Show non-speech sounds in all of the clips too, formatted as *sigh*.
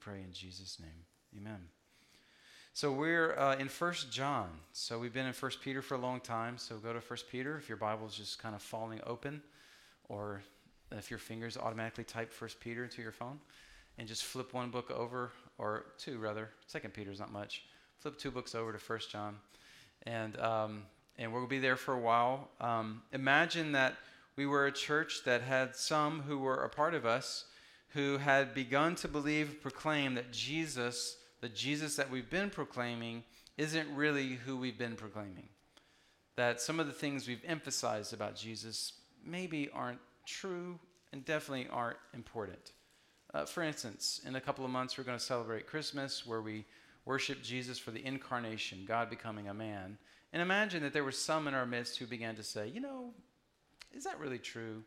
pray in Jesus' name. Amen. So we're uh, in First John. So we've been in First Peter for a long time. So go to First Peter if your Bible's just kind of falling open, or if your fingers automatically type First Peter into your phone, and just flip one book over, or two rather. Second Peter's not much. Flip two books over to First John, and um, and we'll be there for a while. Um, imagine that we were a church that had some who were a part of us who had begun to believe, proclaim that Jesus the Jesus that we've been proclaiming isn't really who we've been proclaiming. That some of the things we've emphasized about Jesus maybe aren't true and definitely aren't important. Uh, for instance, in a couple of months, we're going to celebrate Christmas where we worship Jesus for the incarnation, God becoming a man. And imagine that there were some in our midst who began to say, you know, is that really true?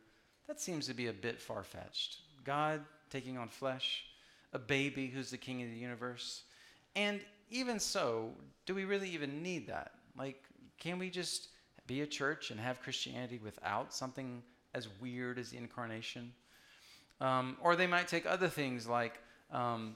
That seems to be a bit far fetched. God taking on flesh a baby who's the king of the universe. And even so, do we really even need that? Like, can we just be a church and have Christianity without something as weird as the incarnation? Um, or they might take other things like, um,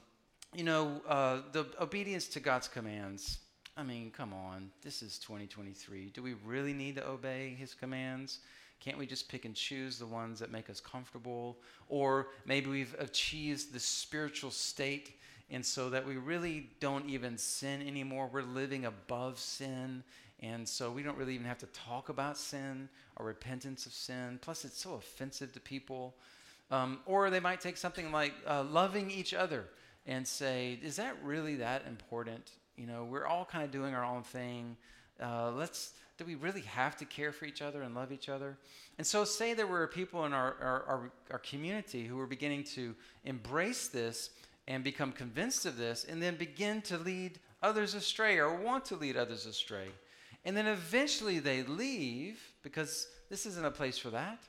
you know, uh, the obedience to God's commands. I mean, come on, this is 2023. Do we really need to obey his commands? Can't we just pick and choose the ones that make us comfortable? Or maybe we've achieved the spiritual state, and so that we really don't even sin anymore. We're living above sin, and so we don't really even have to talk about sin or repentance of sin. Plus, it's so offensive to people. Um, or they might take something like uh, loving each other and say, is that really that important? You know, we're all kind of doing our own thing. Uh, let's do we really have to care for each other and love each other? And so, say there were people in our, our, our, our community who were beginning to embrace this and become convinced of this, and then begin to lead others astray or want to lead others astray. And then eventually they leave because this isn't a place for that.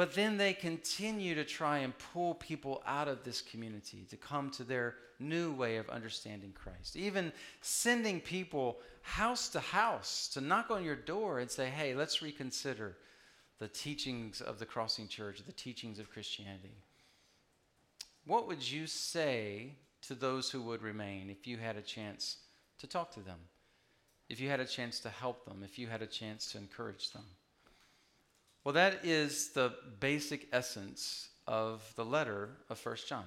But then they continue to try and pull people out of this community to come to their new way of understanding Christ. Even sending people house to house to knock on your door and say, hey, let's reconsider the teachings of the Crossing Church, the teachings of Christianity. What would you say to those who would remain if you had a chance to talk to them? If you had a chance to help them, if you had a chance to encourage them? Well, that is the basic essence of the letter of First John,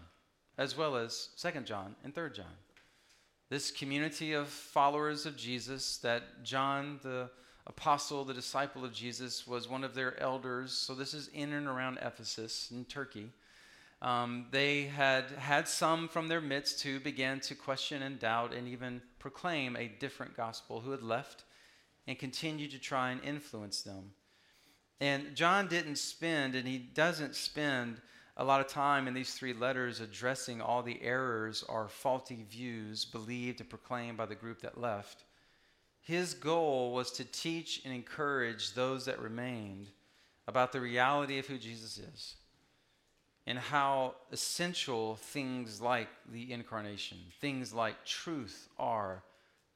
as well as Second John and Third John. This community of followers of Jesus that John, the apostle, the disciple of Jesus, was one of their elders. So this is in and around Ephesus in Turkey. Um, they had had some from their midst who began to question and doubt and even proclaim a different gospel who had left and continued to try and influence them. And John didn't spend, and he doesn't spend a lot of time in these three letters addressing all the errors or faulty views believed and proclaimed by the group that left. His goal was to teach and encourage those that remained about the reality of who Jesus is and how essential things like the incarnation, things like truth are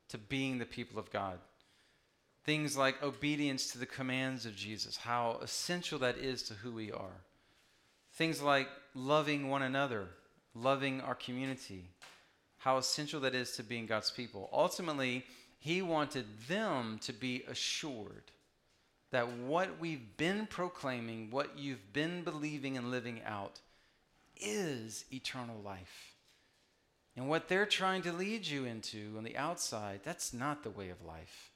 to being the people of God. Things like obedience to the commands of Jesus, how essential that is to who we are. Things like loving one another, loving our community, how essential that is to being God's people. Ultimately, he wanted them to be assured that what we've been proclaiming, what you've been believing and living out, is eternal life. And what they're trying to lead you into on the outside, that's not the way of life.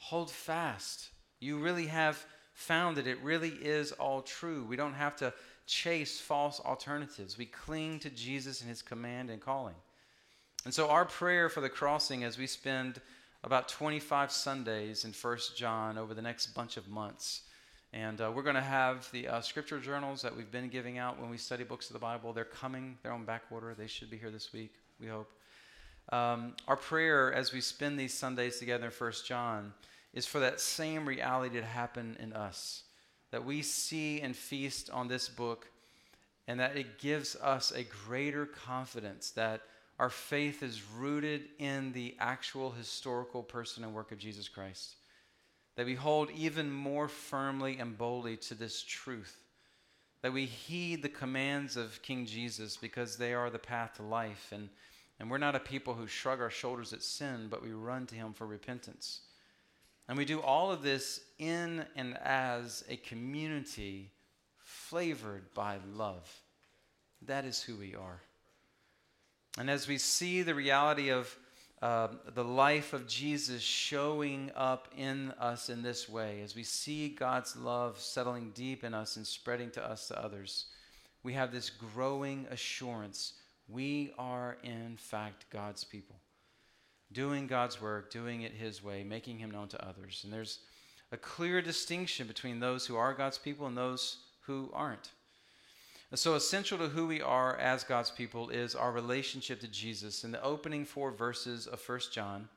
Hold fast. You really have found that it really is all true. We don't have to chase false alternatives. We cling to Jesus and his command and calling. And so, our prayer for the crossing as we spend about 25 Sundays in First John over the next bunch of months. And uh, we're going to have the uh, scripture journals that we've been giving out when we study books of the Bible. They're coming, they're on back order. They should be here this week, we hope. Um, our prayer as we spend these Sundays together in First John is for that same reality to happen in us. That we see and feast on this book, and that it gives us a greater confidence that our faith is rooted in the actual historical person and work of Jesus Christ. That we hold even more firmly and boldly to this truth that we heed the commands of King Jesus because they are the path to life. And, and we're not a people who shrug our shoulders at sin, but we run to Him for repentance. And we do all of this in and as a community flavored by love. That is who we are. And as we see the reality of uh, the life of Jesus showing up in us in this way, as we see God's love settling deep in us and spreading to us to others, we have this growing assurance we are, in fact, God's people, doing God's work, doing it His way, making Him known to others. And there's a clear distinction between those who are God's people and those who aren't. So, essential to who we are as God's people is our relationship to Jesus. And the opening four verses of 1 John,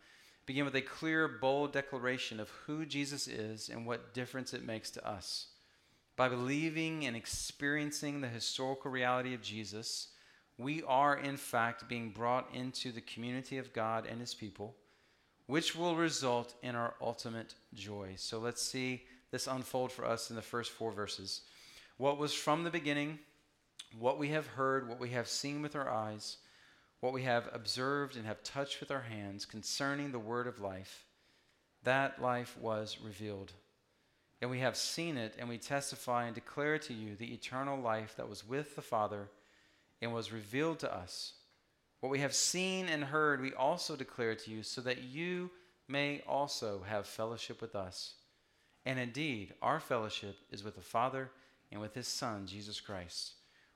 begin with a clear, bold declaration of who Jesus is and what difference it makes to us. By believing and experiencing the historical reality of Jesus, we are in fact being brought into the community of God and His people, which will result in our ultimate joy. So let's see this unfold for us in the first four verses. What was from the beginning what we have heard, what we have seen with our eyes, what we have observed and have touched with our hands concerning the word of life, that life was revealed. And we have seen it, and we testify and declare to you the eternal life that was with the Father and was revealed to us. What we have seen and heard, we also declare to you, so that you may also have fellowship with us. And indeed, our fellowship is with the Father and with his Son, Jesus Christ.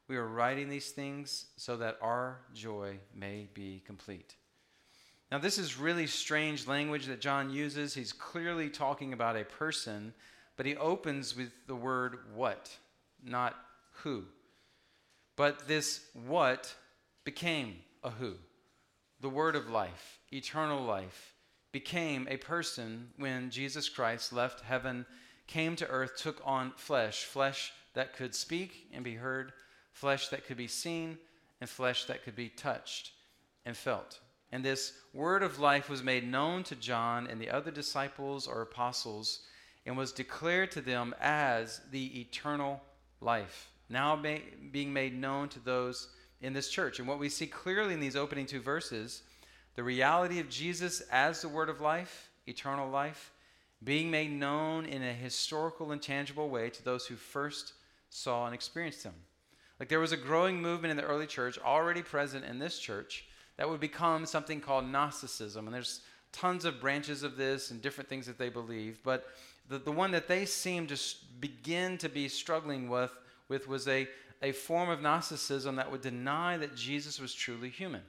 We are writing these things so that our joy may be complete. Now, this is really strange language that John uses. He's clearly talking about a person, but he opens with the word what, not who. But this what became a who. The word of life, eternal life, became a person when Jesus Christ left heaven, came to earth, took on flesh, flesh that could speak and be heard flesh that could be seen and flesh that could be touched and felt. And this word of life was made known to John and the other disciples or apostles and was declared to them as the eternal life, now being made known to those in this church. And what we see clearly in these opening two verses, the reality of Jesus as the word of life, eternal life, being made known in a historical and tangible way to those who first saw and experienced him. Like there was a growing movement in the early church, already present in this church, that would become something called Gnosticism. And there's tons of branches of this and different things that they believe. But the, the one that they seemed to begin to be struggling with, with was a, a form of Gnosticism that would deny that Jesus was truly human.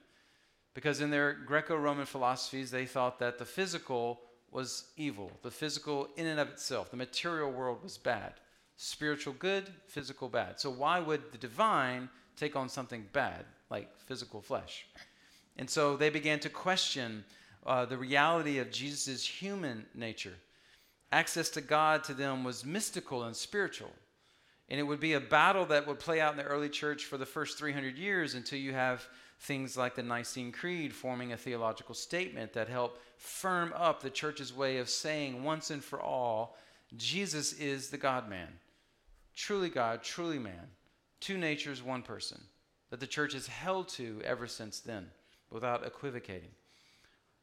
Because in their Greco Roman philosophies, they thought that the physical was evil, the physical in and of itself, the material world was bad spiritual good, physical bad. So why would the divine take on something bad like physical flesh? And so they began to question uh, the reality of Jesus' human nature. Access to God to them was mystical and spiritual. And it would be a battle that would play out in the early church for the first 300 years until you have things like the Nicene Creed forming a theological statement that help firm up the church's way of saying once and for all, Jesus is the God man truly God, truly man, two natures, one person, that the church has held to ever since then without equivocating.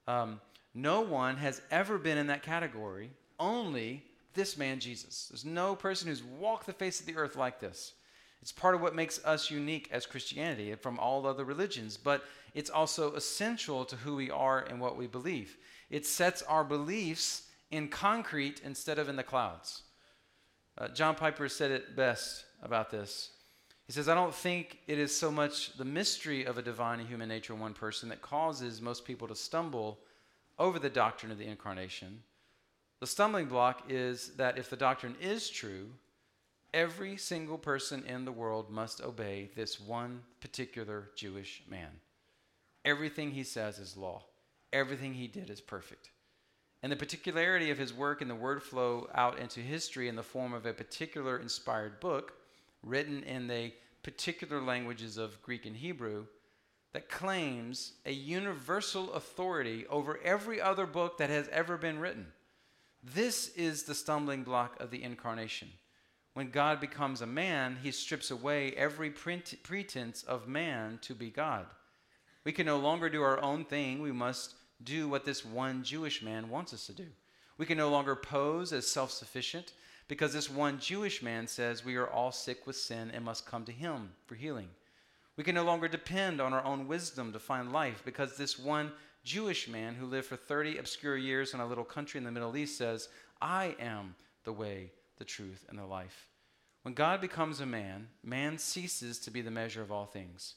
Um, no one has ever been in that category, only this man Jesus. There's no person who's walked the face of the earth like this. It's part of what makes us unique as Christianity from all other religions, but it's also essential to who we are and what we believe. It sets our beliefs in concrete instead of in the clouds. Uh, John Piper said it best about this. He says, I don't think it is so much the mystery of a divine and human nature in one person that causes most people to stumble over the doctrine of the incarnation. The stumbling block is that if the doctrine is true, every single person in the world must obey this one particular Jewish man. Everything he says is law, everything he did is perfect. And the particularity of his work and the word flow out into history in the form of a particular inspired book written in the particular languages of Greek and Hebrew that claims a universal authority over every other book that has ever been written. This is the stumbling block of the incarnation. when God becomes a man, he strips away every pretense of man to be God. We can no longer do our own thing. We must do what this one Jewish man wants us to do. We can no longer pose as self sufficient because this one Jewish man says we are all sick with sin and must come to him for healing. We can no longer depend on our own wisdom to find life because this one Jewish man who lived for 30 obscure years in a little country in the Middle East says, I am the way, the truth, and the life. When God becomes a man, man ceases to be the measure of all things,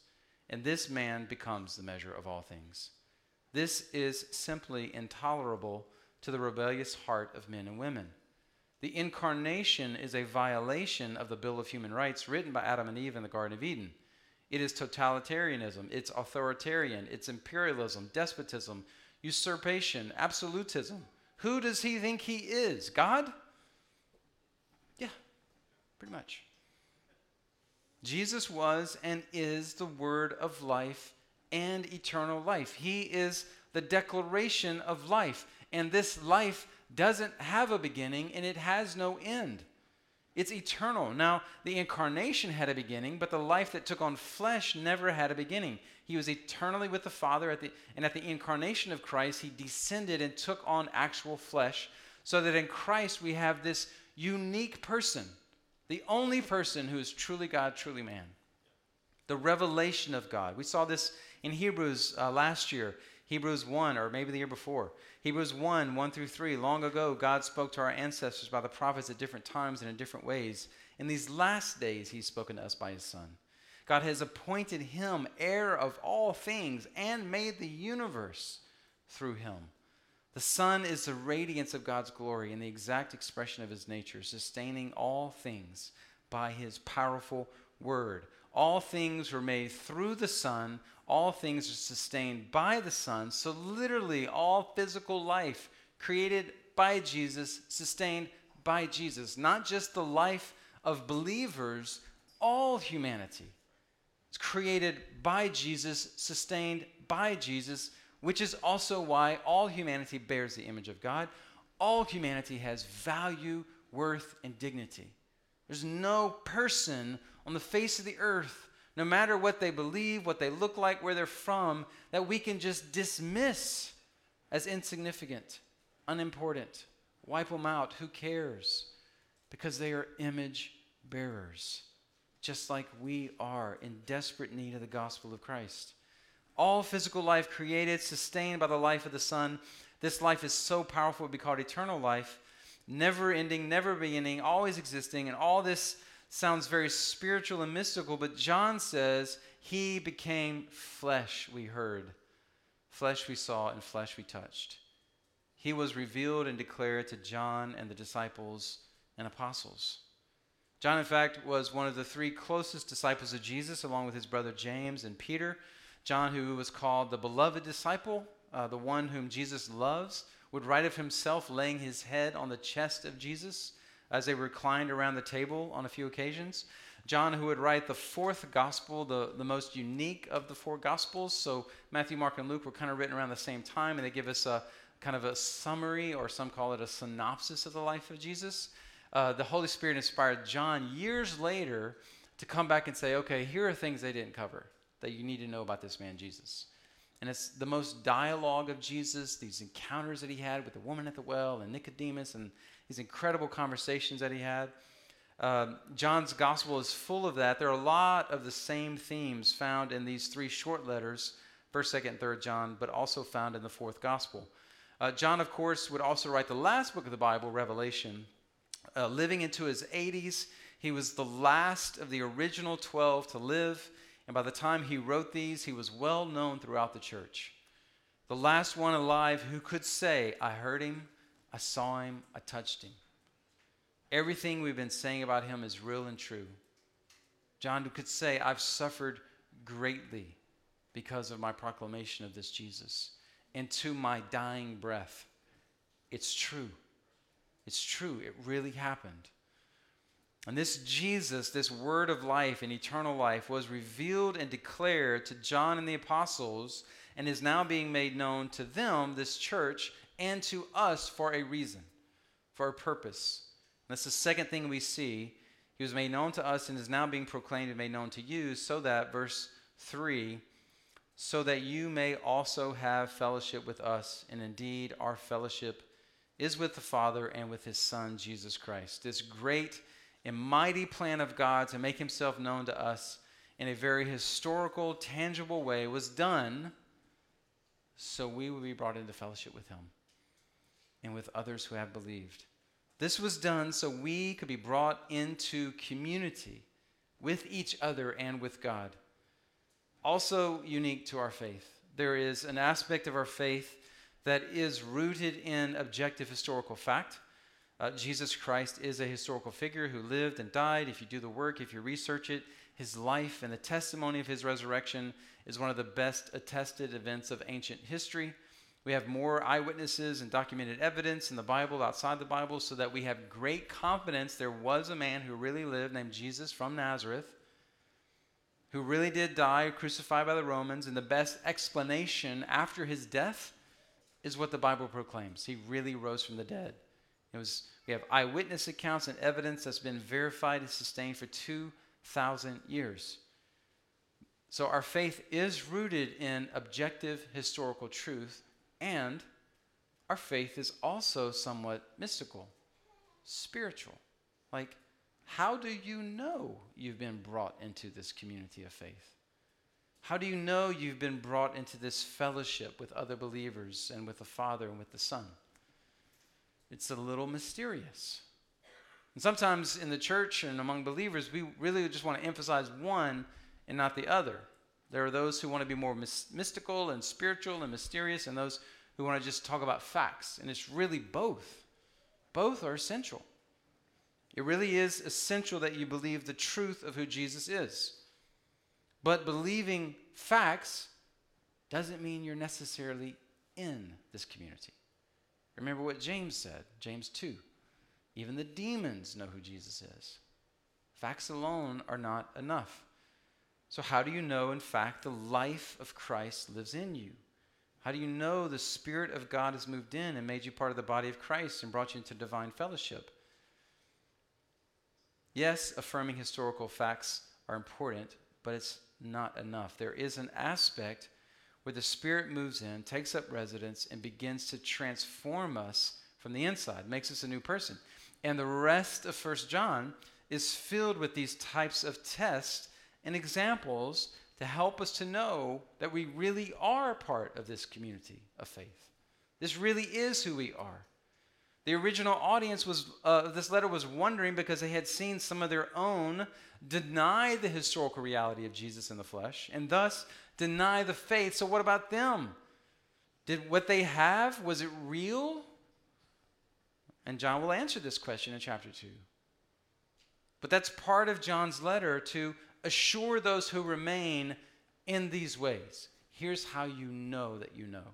and this man becomes the measure of all things. This is simply intolerable to the rebellious heart of men and women. The incarnation is a violation of the Bill of Human Rights written by Adam and Eve in the Garden of Eden. It is totalitarianism, it's authoritarian, it's imperialism, despotism, usurpation, absolutism. Who does he think he is? God? Yeah, pretty much. Jesus was and is the word of life and eternal life. He is the declaration of life. And this life doesn't have a beginning and it has no end. It's eternal. Now, the incarnation had a beginning, but the life that took on flesh never had a beginning. He was eternally with the Father, at the, and at the incarnation of Christ, he descended and took on actual flesh, so that in Christ we have this unique person, the only person who is truly God, truly man. The revelation of God. We saw this in Hebrews uh, last year. Hebrews 1, or maybe the year before. Hebrews 1, 1 through 3. Long ago, God spoke to our ancestors by the prophets at different times and in different ways. In these last days, He's spoken to us by His Son. God has appointed Him heir of all things and made the universe through Him. The Son is the radiance of God's glory and the exact expression of His nature, sustaining all things by His powerful word. All things were made through the Son all things are sustained by the Son. So, literally, all physical life created by Jesus, sustained by Jesus. Not just the life of believers, all humanity. It's created by Jesus, sustained by Jesus, which is also why all humanity bears the image of God. All humanity has value, worth, and dignity. There's no person on the face of the earth no matter what they believe, what they look like, where they're from, that we can just dismiss as insignificant, unimportant, wipe them out. Who cares? Because they are image bearers, just like we are in desperate need of the gospel of Christ. All physical life created, sustained by the life of the Son. This life is so powerful, it would be called eternal life, never ending, never beginning, always existing, and all this sounds very spiritual and mystical, but John says he became flesh, we heard. Flesh we saw and flesh we touched. He was revealed and declared to John and the disciples and apostles. John, in fact, was one of the three closest disciples of Jesus, along with his brother James and Peter. John, who was called the beloved disciple, uh, the one whom Jesus loves, would write of himself laying his head on the chest of Jesus as they reclined around the table on a few occasions. John, who would write the fourth gospel, the, the most unique of the four gospels. So Matthew, Mark, and Luke were kind of written around the same time, and they give us a kind of a summary, or some call it a synopsis of the life of Jesus. Uh, the Holy Spirit inspired John years later to come back and say, okay, here are things they didn't cover that you need to know about this man, Jesus. And it's the most dialogue of Jesus, these encounters that he had with the woman at the well and Nicodemus and these incredible conversations that he had. Uh, John's gospel is full of that. There are a lot of the same themes found in these three short letters, 1st, 2nd, and 3rd John, but also found in the fourth gospel. Uh, John, of course, would also write the last book of the Bible, Revelation. Uh, living into his 80s, he was the last of the original 12 to live, and by the time he wrote these, he was well known throughout the church. The last one alive who could say, I heard him, I saw him, I touched him. Everything we've been saying about him is real and true. John who could say, I've suffered greatly because of my proclamation of this Jesus. And to my dying breath, it's true. It's true. It really happened. And this Jesus, this word of life and eternal life, was revealed and declared to John and the apostles and is now being made known to them, this church, and to us for a reason, for a purpose. And that's the second thing we see. He was made known to us and is now being proclaimed and made known to you, so that, verse 3, so that you may also have fellowship with us. And indeed, our fellowship is with the Father and with his Son, Jesus Christ. This great and mighty plan of God to make himself known to us in a very historical, tangible way was done so we would be brought into fellowship with him and with others who have believed. This was done so we could be brought into community with each other and with God. Also, unique to our faith, there is an aspect of our faith that is rooted in objective historical fact. Uh, Jesus Christ is a historical figure who lived and died. If you do the work, if you research it, his life and the testimony of his resurrection is one of the best attested events of ancient history. We have more eyewitnesses and documented evidence in the Bible, outside the Bible, so that we have great confidence there was a man who really lived named Jesus from Nazareth, who really did die, crucified by the Romans, and the best explanation after his death is what the Bible proclaims. He really rose from the dead. It was, we have eyewitness accounts and evidence that's been verified and sustained for 2,000 years. So our faith is rooted in objective historical truth and our faith is also somewhat mystical, spiritual. Like, how do you know you've been brought into this community of faith? How do you know you've been brought into this fellowship with other believers and with the Father and with the Son? It's a little mysterious. And sometimes in the church and among believers, we really just want to emphasize one and not the other. There are those who want to be more mystical and spiritual and mysterious, and those who want to just talk about facts. And it's really both. Both are essential. It really is essential that you believe the truth of who Jesus is. But believing facts doesn't mean you're necessarily in this community. Remember what James said, James 2. Even the demons know who Jesus is. Facts alone are not enough. So, how do you know, in fact, the life of Christ lives in you? How do you know the Spirit of God has moved in and made you part of the body of Christ and brought you into divine fellowship? Yes, affirming historical facts are important, but it's not enough. There is an aspect where the Spirit moves in, takes up residence, and begins to transform us from the inside, makes us a new person. And the rest of First John is filled with these types of tests and examples to help us to know that we really are part of this community of faith. This really is who we are. The original audience was, uh, this letter was wondering because they had seen some of their own deny the historical reality of Jesus in the flesh and thus deny the faith. So, what about them? Did what they have, was it real? And John will answer this question in chapter 2. But that's part of John's letter to assure those who remain in these ways. Here's how you know that you know.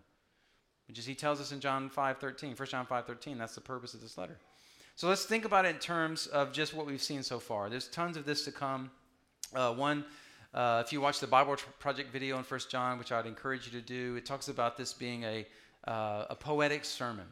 Which is he tells us in John 5:13, 1 John 5:13, that's the purpose of this letter. So let's think about it in terms of just what we've seen so far. There's tons of this to come. Uh, one, uh, if you watch the Bible Project video in First John, which I'd encourage you to do, it talks about this being a, uh, a poetic sermon.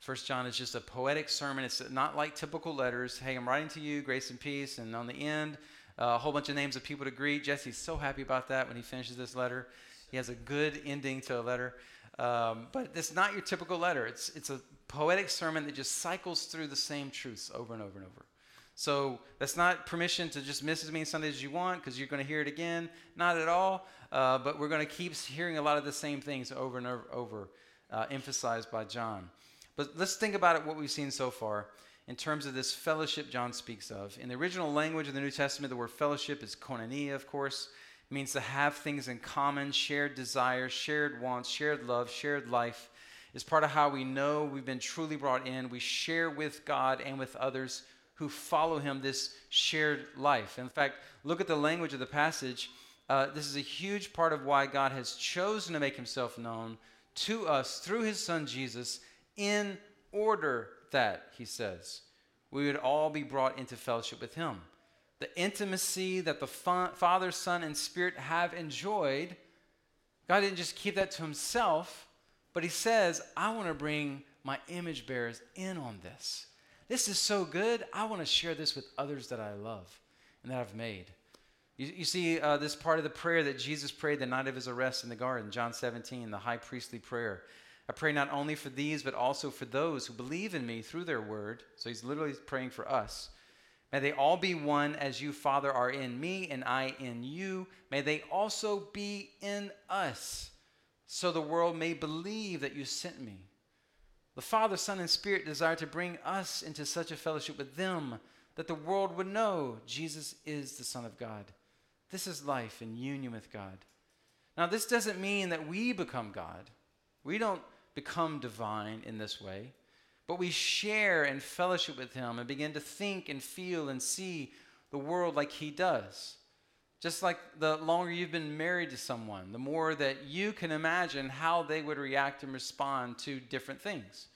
First John is just a poetic sermon. It's not like typical letters. Hey, I'm writing to you, grace and peace, and on the end, uh, a whole bunch of names of people to greet. Jesse's so happy about that when he finishes this letter. He has a good ending to a letter. Um, but it's not your typical letter. It's, it's a poetic sermon that just cycles through the same truths over and over and over. So that's not permission to just miss as many Sundays as you want because you're going to hear it again. Not at all. Uh, but we're going to keep hearing a lot of the same things over and over, over uh, emphasized by John. But let's think about it, what we've seen so far in terms of this fellowship John speaks of. In the original language of the New Testament, the word fellowship is koinonia, of course. It means to have things in common, shared desires, shared wants, shared love, shared life. Is part of how we know we've been truly brought in. We share with God and with others who follow Him this shared life. In fact, look at the language of the passage. Uh, this is a huge part of why God has chosen to make Himself known to us through His Son Jesus in order that, he says, we would all be brought into fellowship with him. The intimacy that the Father, Son, and Spirit have enjoyed, God didn't just keep that to himself, but he says, I want to bring my image bearers in on this. This is so good. I want to share this with others that I love and that I've made. You, you see uh, this part of the prayer that Jesus prayed the night of his arrest in the garden, John 17, the high priestly prayer. I pray not only for these, but also for those who believe in me through their word. So he's literally praying for us. May they all be one as you, Father, are in me and I in you. May they also be in us, so the world may believe that you sent me. The Father, Son, and Spirit desire to bring us into such a fellowship with them that the world would know Jesus is the Son of God. This is life in union with God. Now, this doesn't mean that we become God. We don't become divine in this way, but we share and fellowship with Him and begin to think and feel and see the world like He does. Just like the longer you've been married to someone, the more that you can imagine how they would react and respond to different things.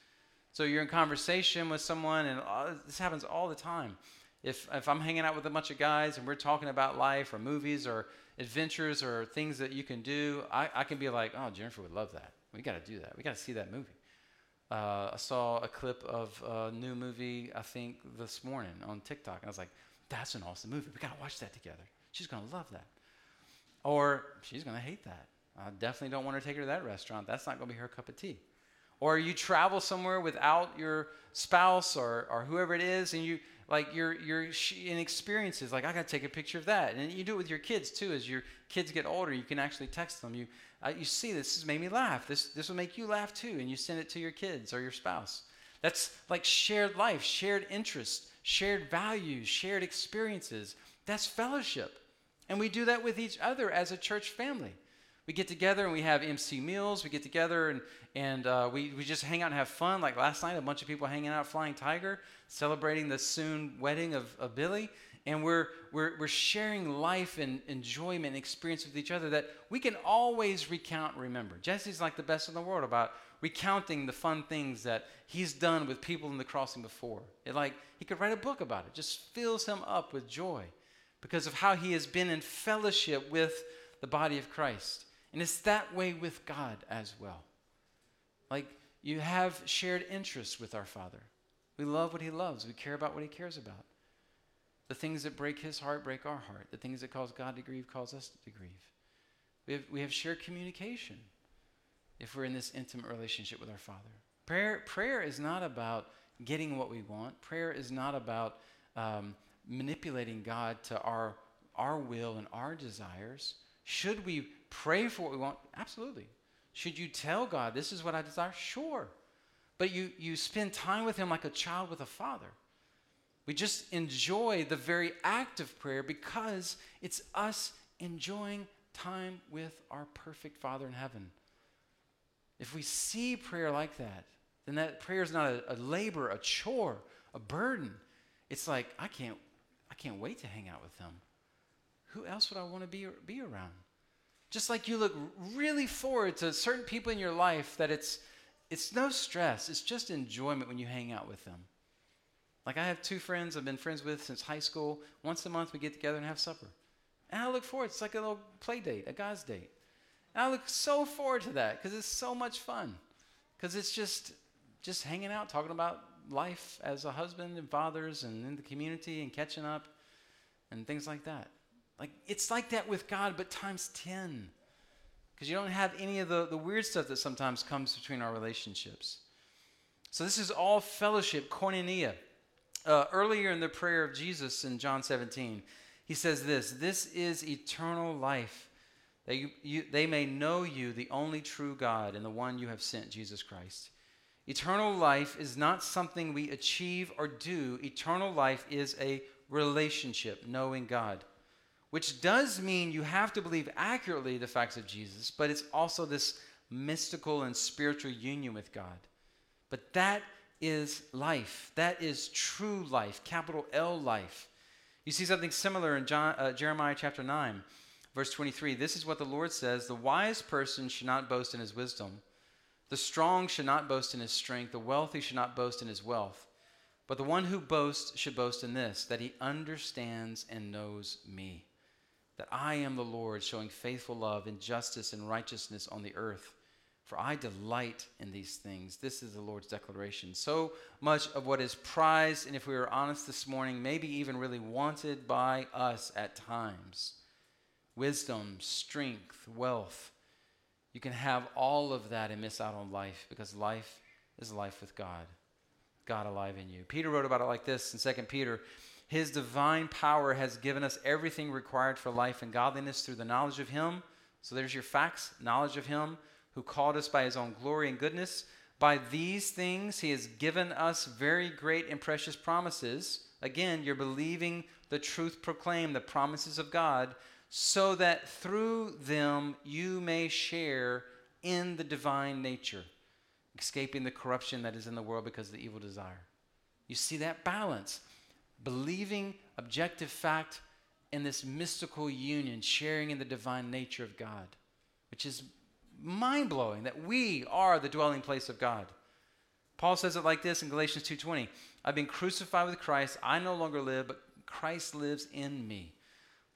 So you're in conversation with someone, and uh, this happens all the time. If, if I'm hanging out with a bunch of guys and we're talking about life or movies or adventures or things that you can do, I, I can be like, oh, Jennifer would love that. We got to do that. We got to see that movie. Uh, I saw a clip of a new movie, I think, this morning on TikTok. And I was like, that's an awesome movie. We got to watch that together. She's going to love that. Or she's going to hate that. I definitely don't want to take her to that restaurant. That's not going to be her cup of tea. Or you travel somewhere without your spouse or, or whoever it is, and you like you're you're in experiences like I got to take a picture of that, and you do it with your kids too. As your kids get older, you can actually text them. You uh, you see this has made me laugh. This this will make you laugh too, and you send it to your kids or your spouse. That's like shared life, shared interests, shared values, shared experiences. That's fellowship. And we do that with each other as a church family. We get together and we have MC meals. We get together and, and uh, we, we just hang out and have fun. Like last night, a bunch of people hanging out Flying Tiger, celebrating the soon wedding of, of Billy. And we're, we're, we're sharing life and enjoyment and experience with each other that we can always recount remember. Jesse's like the best in the world about recounting the fun things that he's done with people in the crossing before. It like he could write a book about it. Just fills him up with joy because of how he has been in fellowship with the body of Christ. And it's that way with God as well. Like you have shared interests with our Father. We love what He loves, we care about what He cares about. The things that break His heart break our heart. The things that cause God to grieve cause us to grieve. We have, we have shared communication if we're in this intimate relationship with our Father. Prayer, prayer is not about getting what we want, prayer is not about um, manipulating God to our, our will and our desires. Should we pray for what we want? Absolutely. Should you tell God, this is what I desire? Sure. But you, you spend time with Him like a child with a father. We just enjoy the very act of prayer because it's us enjoying time with our perfect Father in heaven. If we see prayer like that, then that prayer is not a, a labor, a chore, a burden. It's like, I can't, I can't wait to hang out with them. Who else would I want to be, be around? Just like you look really forward to certain people in your life that it's it's no stress. It's just enjoyment when you hang out with them. Like I have two friends I've been friends with since high school. Once a month we get together and have supper. And I look forward. It's like a little play date, a guy's date. And I look so forward to that because it's so much fun. Because it's just just hanging out, talking about life as a husband and fathers and in the community and catching up and things like that. Like it's like that with God, but times 10. Because you don't have any of the, the weird stuff that sometimes comes between our relationships. So this is all fellowship, koinonia. Uh, earlier in the prayer of Jesus in John 17, he says this This is eternal life, that you, you, they may know you, the only true God, and the one you have sent, Jesus Christ. Eternal life is not something we achieve or do, eternal life is a relationship, knowing God which does mean you have to believe accurately the facts of Jesus, but it's also this mystical and spiritual union with God. But that is life. That is true life, capital L life. You see something similar in John, uh, Jeremiah chapter 9, verse 23. This is what the Lord says The wise person should not boast in his wisdom, the strong should not boast in his strength, the wealthy should not boast in his wealth. But the one who boasts should boast in this, that he understands and knows me that I am the Lord, showing faithful love and justice and righteousness on the earth. For I delight in these things. This is the Lord's declaration. So much of what is prized, and if we are honest this morning, maybe even really wanted by us at times wisdom, strength, wealth. You can have all of that and miss out on life because life is life with God. God alive in you. Peter wrote about it like this in 2 Peter His divine power has given us everything required for life and godliness through the knowledge of Him. So there's your facts knowledge of Him who called us by his own glory and goodness. By these things, he has given us very great and precious promises. Again, you're believing the truth proclaimed, the promises of God, so that through them you may share in the divine nature, escaping the corruption that is in the world because of the evil desire. You see that balance. Believing objective fact in this mystical union, sharing in the divine nature of God, which is mind blowing that we are the dwelling place of God. Paul says it like this in Galatians 2:20. I've been crucified with Christ. I no longer live, but Christ lives in me.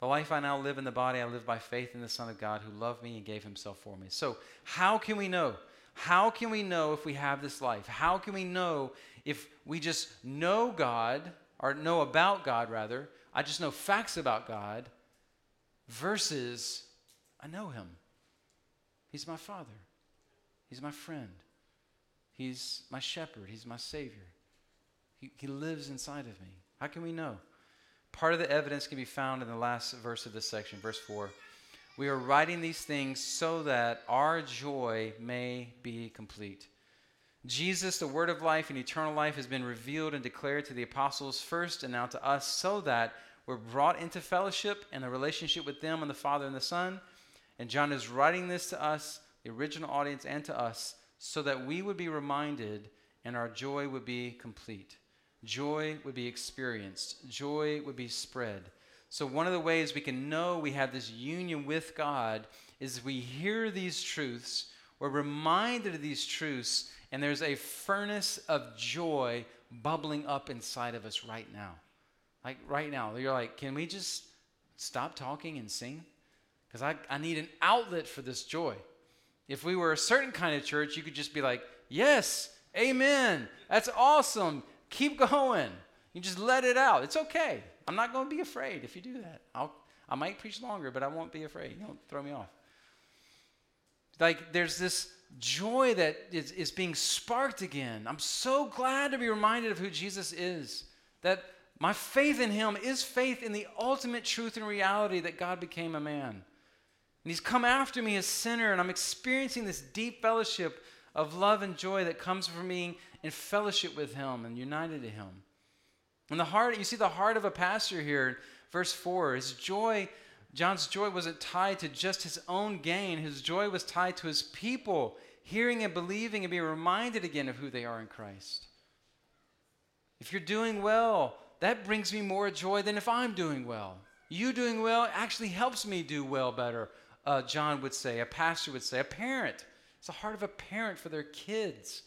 The life I now live in the body, I live by faith in the Son of God who loved me and gave himself for me. So, how can we know? How can we know if we have this life? How can we know if we just know God, or know about God rather? I just know facts about God versus I know him. He's my father. He's my friend. He's my shepherd. He's my savior. He, he lives inside of me. How can we know? Part of the evidence can be found in the last verse of this section, verse 4. We are writing these things so that our joy may be complete. Jesus, the word of life and eternal life, has been revealed and declared to the apostles first and now to us so that we're brought into fellowship and a relationship with them and the Father and the Son and John is writing this to us, the original audience, and to us, so that we would be reminded and our joy would be complete. Joy would be experienced, joy would be spread. So, one of the ways we can know we have this union with God is we hear these truths, we're reminded of these truths, and there's a furnace of joy bubbling up inside of us right now. Like right now, you're like, can we just stop talking and sing? because I, I need an outlet for this joy. If we were a certain kind of church, you could just be like, yes, amen, that's awesome, keep going. You just let it out. It's okay. I'm not going to be afraid if you do that. I'll, I might preach longer, but I won't be afraid. Don't throw me off. Like there's this joy that is, is being sparked again. I'm so glad to be reminded of who Jesus is. That my faith in him is faith in the ultimate truth and reality that God became a man. And he's come after me as sinner, and I'm experiencing this deep fellowship of love and joy that comes from being in fellowship with him and united to him. And the heart, you see the heart of a pastor here, verse 4, his joy, John's joy wasn't tied to just his own gain. His joy was tied to his people, hearing and believing and being reminded again of who they are in Christ. If you're doing well, that brings me more joy than if I'm doing well. You doing well actually helps me do well better uh, John would say, a pastor would say, a parent. It's the heart of a parent for their kids.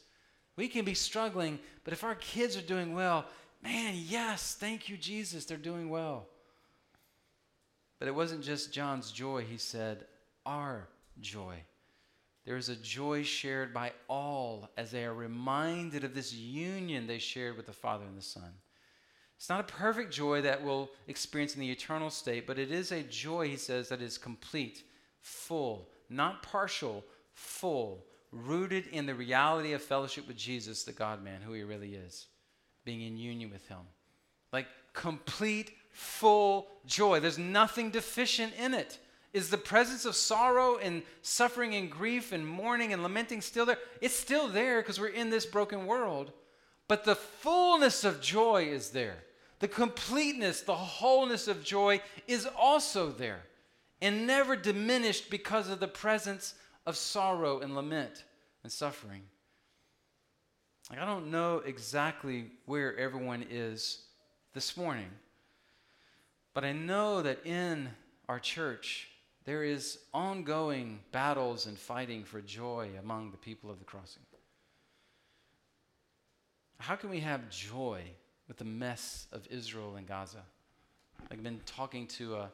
We can be struggling, but if our kids are doing well, man, yes, thank you, Jesus, they're doing well. But it wasn't just John's joy, he said, our joy. There is a joy shared by all as they are reminded of this union they shared with the Father and the Son. It's not a perfect joy that we'll experience in the eternal state, but it is a joy, he says, that is complete full, not partial, full, rooted in the reality of fellowship with Jesus, the God man, who he really is, being in union with him. Like complete, full joy. There's nothing deficient in it. Is the presence of sorrow and suffering and grief and mourning and lamenting still there? It's still there because we're in this broken world. But the fullness of joy is there. The completeness, the wholeness of joy is also there and never diminished because of the presence of sorrow and lament and suffering. Like, I don't know exactly where everyone is this morning, but I know that in our church, there is ongoing battles and fighting for joy among the people of the crossing. How can we have joy with the mess of Israel and Gaza? I've been talking to a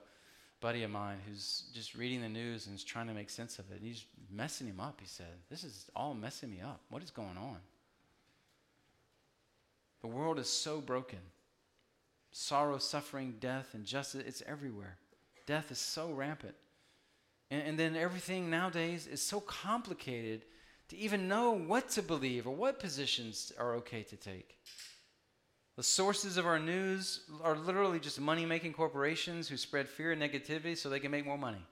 buddy of mine who's just reading the news and is trying to make sense of it. He's messing him up, he said. This is all messing me up. What is going on? The world is so broken. Sorrow, suffering, death, injustice, it's everywhere. Death is so rampant. And, and then everything nowadays is so complicated to even know what to believe or what positions are okay to take. The sources of our news are literally just money making corporations who spread fear and negativity so they can make more money,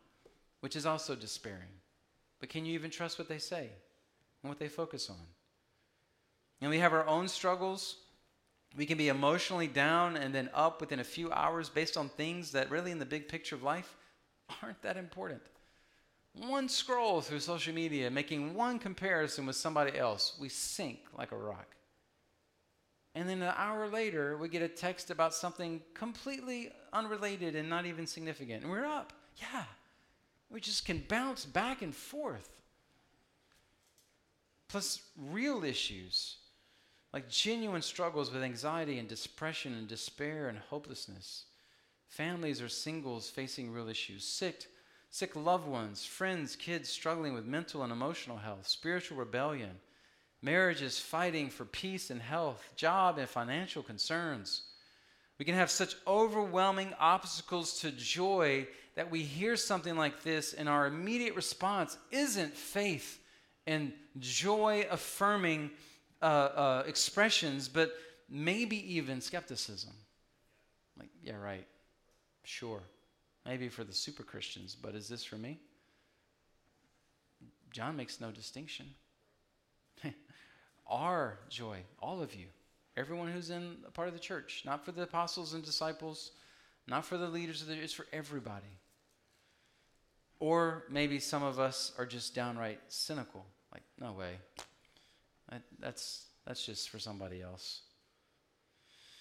which is also despairing. But can you even trust what they say and what they focus on? And we have our own struggles. We can be emotionally down and then up within a few hours based on things that really, in the big picture of life, aren't that important. One scroll through social media, making one comparison with somebody else, we sink like a rock. And then an hour later, we get a text about something completely unrelated and not even significant. And we're up. Yeah. We just can bounce back and forth. Plus, real issues like genuine struggles with anxiety and depression and despair and hopelessness. Families or singles facing real issues, sick, sick loved ones, friends, kids struggling with mental and emotional health, spiritual rebellion marriages fighting for peace and health, job and financial concerns. We can have such overwhelming obstacles to joy that we hear something like this, and our immediate response isn't faith and joy affirming uh, uh, expressions, but maybe even skepticism. Like, yeah, right, sure. Maybe for the super Christians, but is this for me? John makes no distinction our joy, all of you, everyone who's in a part of the church, not for the apostles and disciples, not for the leaders of the it's for everybody. Or maybe some of us are just downright cynical. Like, no way. That, that's, that's just for somebody else.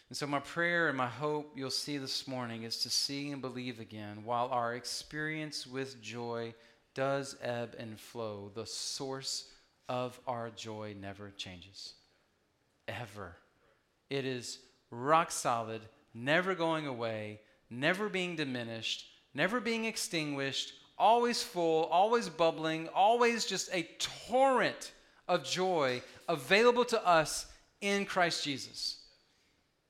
And so, my prayer and my hope you'll see this morning is to see and believe again while our experience with joy does ebb and flow. The source of our joy never changes. Ever. It is rock solid, never going away, never being diminished, never being extinguished, always full, always bubbling, always just a torrent of joy available to us in Christ Jesus.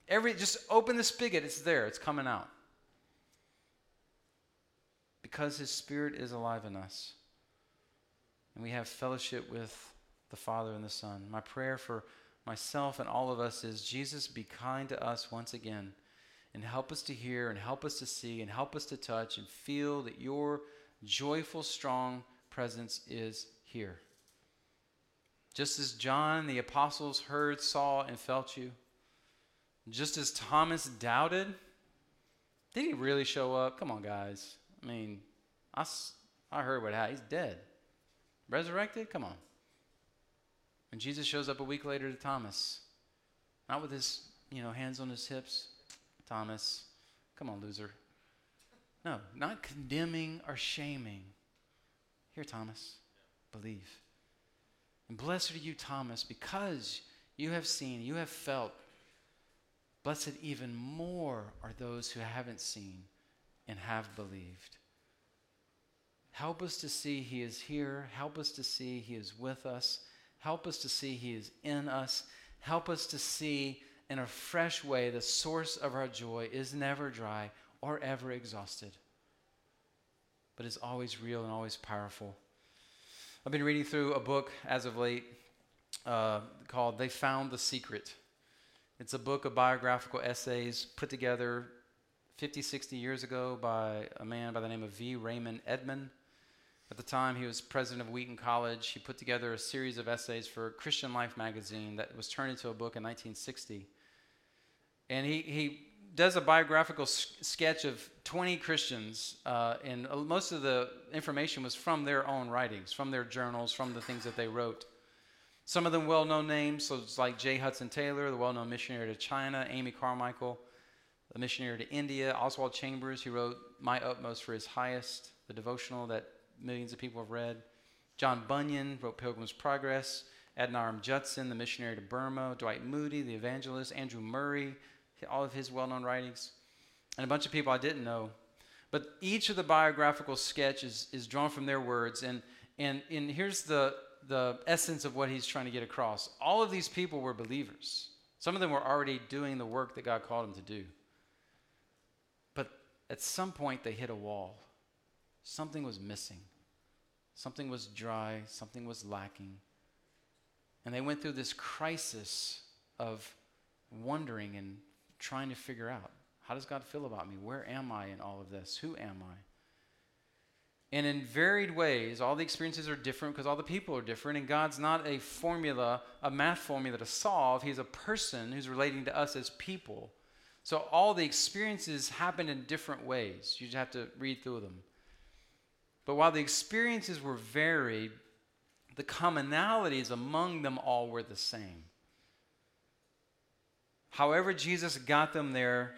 Every just open the spigot, it's there, it's coming out. Because his spirit is alive in us. And we have fellowship with the Father and the Son. My prayer for myself and all of us is Jesus, be kind to us once again and help us to hear and help us to see and help us to touch and feel that your joyful, strong presence is here. Just as John the apostles heard, saw, and felt you, just as Thomas doubted, did he really show up? Come on, guys. I mean, I, I heard what happened. He's dead. Resurrected? Come on. And Jesus shows up a week later to Thomas, not with his, you know, hands on his hips. Thomas, come on, loser. No, not condemning or shaming. Here, Thomas, believe. And blessed are you, Thomas, because you have seen, you have felt. Blessed even more are those who haven't seen and have believed. Help us to see He is here. Help us to see He is with us. Help us to see He is in us. Help us to see in a fresh way the source of our joy is never dry or ever exhausted, but is always real and always powerful. I've been reading through a book as of late uh, called They Found the Secret. It's a book of biographical essays put together 50, 60 years ago by a man by the name of V. Raymond Edman. At the time, he was president of Wheaton College. He put together a series of essays for Christian Life magazine that was turned into a book in 1960. And he, he does a biographical s- sketch of 20 Christians, uh, and most of the information was from their own writings, from their journals, from the things that they wrote. Some of them well known names, so it's like J. Hudson Taylor, the well known missionary to China, Amy Carmichael, the missionary to India, Oswald Chambers, who wrote My Utmost for His Highest, the devotional that millions of people have read. John Bunyan wrote Pilgrim's Progress. Adoniram Judson, the missionary to Burma. Dwight Moody, the evangelist. Andrew Murray, all of his well known writings. And a bunch of people I didn't know. But each of the biographical sketches is, drawn from their words. And, and, and here's the, the essence of what he's trying to get across. All of these people were believers. Some of them were already doing the work that God called them to do. But at some point, they hit a wall. Something was missing. Something was dry. Something was lacking. And they went through this crisis of wondering and trying to figure out how does God feel about me? Where am I in all of this? Who am I? And in varied ways, all the experiences are different because all the people are different. And God's not a formula, a math formula to solve. He's a person who's relating to us as people. So all the experiences happen in different ways. You just have to read through them. But while the experiences were varied, the commonalities among them all were the same. However, Jesus got them there,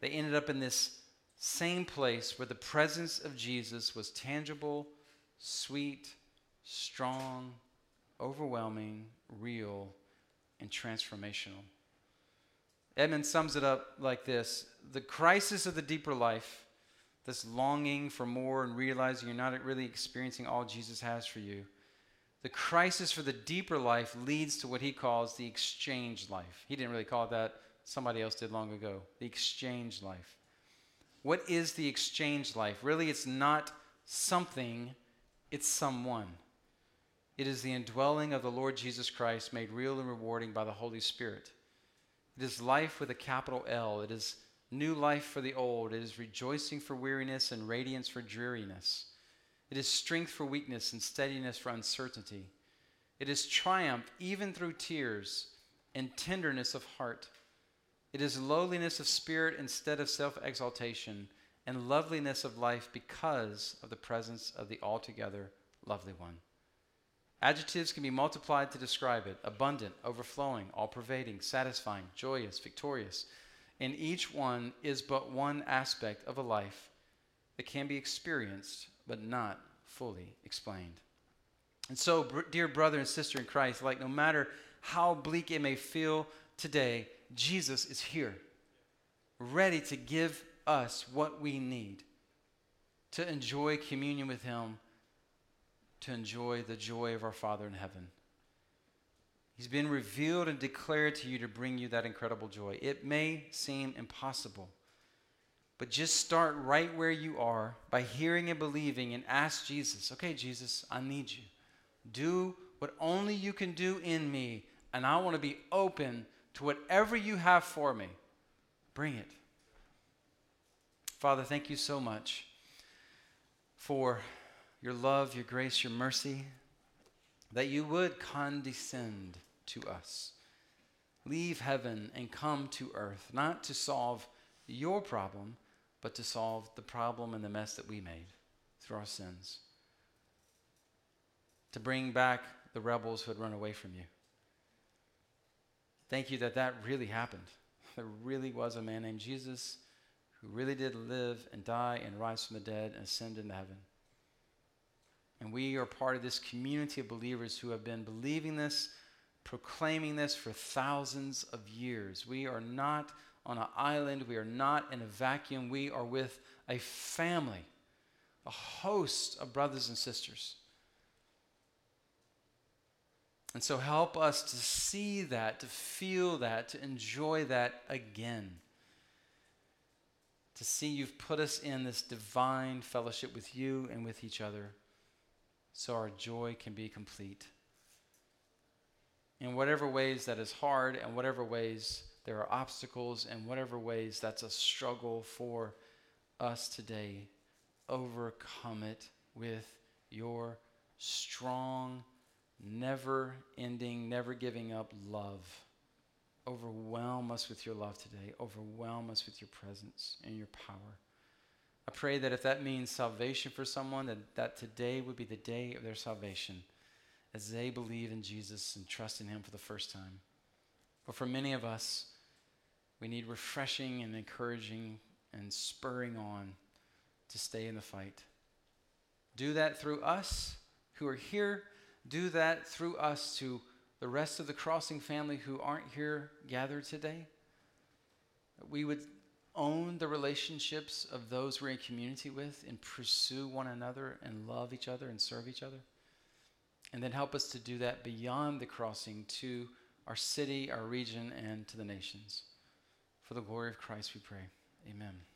they ended up in this same place where the presence of Jesus was tangible, sweet, strong, overwhelming, real, and transformational. Edman sums it up like this The crisis of the deeper life, this longing for more and realizing you're not really experiencing all Jesus has for you, the crisis for the deeper life leads to what he calls the exchange life. He didn't really call it that, somebody else did long ago. The exchange life. What is the exchange life? Really, it's not something, it's someone. It is the indwelling of the Lord Jesus Christ made real and rewarding by the Holy Spirit. It is life with a capital L. It is new life for the old. It is rejoicing for weariness and radiance for dreariness. It is strength for weakness and steadiness for uncertainty. It is triumph even through tears and tenderness of heart. It is lowliness of spirit instead of self exaltation, and loveliness of life because of the presence of the altogether lovely one. Adjectives can be multiplied to describe it abundant, overflowing, all pervading, satisfying, joyous, victorious. And each one is but one aspect of a life that can be experienced but not fully explained. And so, dear brother and sister in Christ, like no matter how bleak it may feel today, Jesus is here, ready to give us what we need to enjoy communion with Him, to enjoy the joy of our Father in heaven. He's been revealed and declared to you to bring you that incredible joy. It may seem impossible, but just start right where you are by hearing and believing and ask Jesus, okay, Jesus, I need you. Do what only you can do in me, and I want to be open to whatever you have for me. Bring it. Father, thank you so much for your love, your grace, your mercy, that you would condescend to us. Leave heaven and come to earth, not to solve your problem, but to solve the problem and the mess that we made through our sins. To bring back the rebels who had run away from you. Thank you that that really happened. *laughs* There really was a man named Jesus who really did live and die and rise from the dead and ascend into heaven. And we are part of this community of believers who have been believing this, proclaiming this for thousands of years. We are not on an island, we are not in a vacuum. We are with a family, a host of brothers and sisters and so help us to see that, to feel that, to enjoy that again. To see you've put us in this divine fellowship with you and with each other so our joy can be complete. In whatever ways that is hard, and whatever ways there are obstacles, and whatever ways that's a struggle for us today, overcome it with your strong never ending, never giving up love. Overwhelm us with your love today. Overwhelm us with your presence and your power. I pray that if that means salvation for someone, that, that today would be the day of their salvation as they believe in Jesus and trust in Him for the first time. But for many of us, we need refreshing and encouraging and spurring on to stay in the fight. Do that through us who are here do that through us to the rest of the crossing family who aren't here gathered today. We would own the relationships of those we're in community with and pursue one another and love each other and serve each other. And then help us to do that beyond the crossing to our city, our region, and to the nations. For the glory of Christ, we pray. Amen.